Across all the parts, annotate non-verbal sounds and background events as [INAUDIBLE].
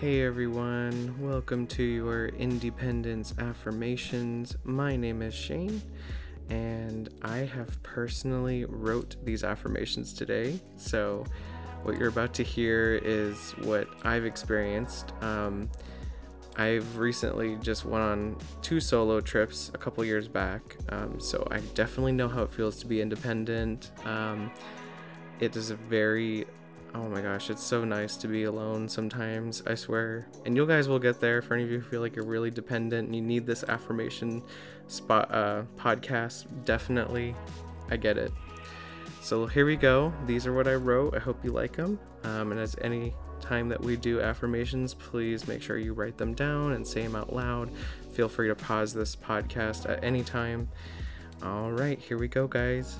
Hey everyone, welcome to your Independence Affirmations. My name is Shane and I have personally wrote these affirmations today. So what you're about to hear is what I've experienced. Um, I've recently just went on two solo trips a couple years back, um, so I definitely know how it feels to be independent. Um, it is a very oh my gosh, it's so nice to be alone sometimes, I swear. And you guys will get there for any of you who feel like you're really dependent and you need this affirmation spot uh, podcast. Definitely, I get it. So here we go. These are what I wrote. I hope you like them. Um, and as any time that we do affirmations, please make sure you write them down and say them out loud. Feel free to pause this podcast at any time. All right, here we go, guys.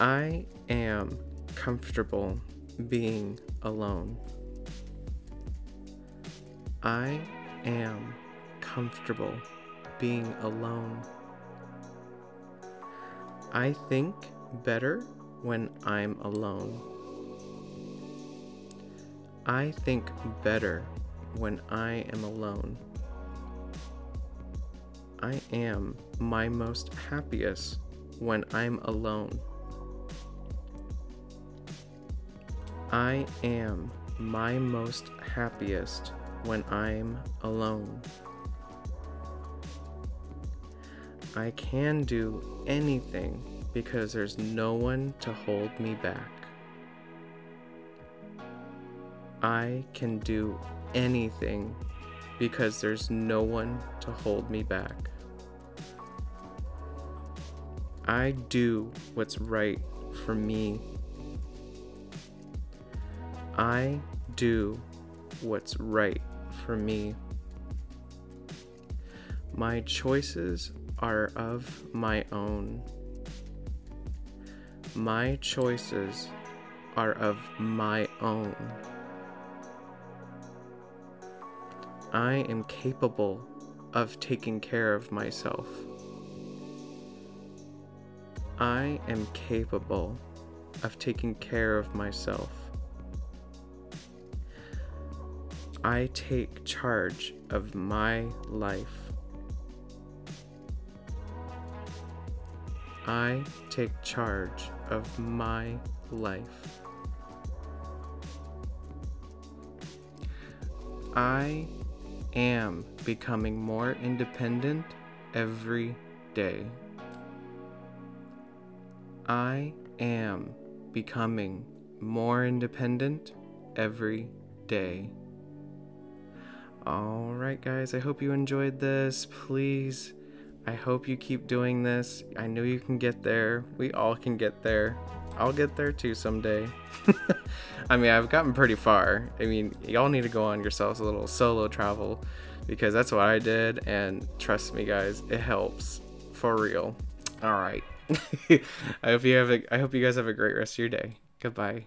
I am comfortable being alone. I am comfortable being alone. I think better when I'm alone. I think better when I am alone. I am my most happiest when I'm alone. I am my most happiest when I'm alone. I can do anything because there's no one to hold me back. I can do anything because there's no one to hold me back. I do what's right for me I do what's right for me. My choices are of my own. My choices are of my own. I am capable of taking care of myself. I am capable of taking care of myself. I take charge of my life. I take charge of my life. I am becoming more independent every day. I am becoming more independent every day. All right, guys, I hope you enjoyed this. Please, I hope you keep doing this. I know you can get there. We all can get there. I'll get there too someday. [LAUGHS] I mean, I've gotten pretty far. I mean, y'all need to go on yourselves a little solo travel because that's what I did. And trust me, guys, it helps for real. All right. [LAUGHS] I hope you have a, I hope you guys have a great rest of your day. Goodbye.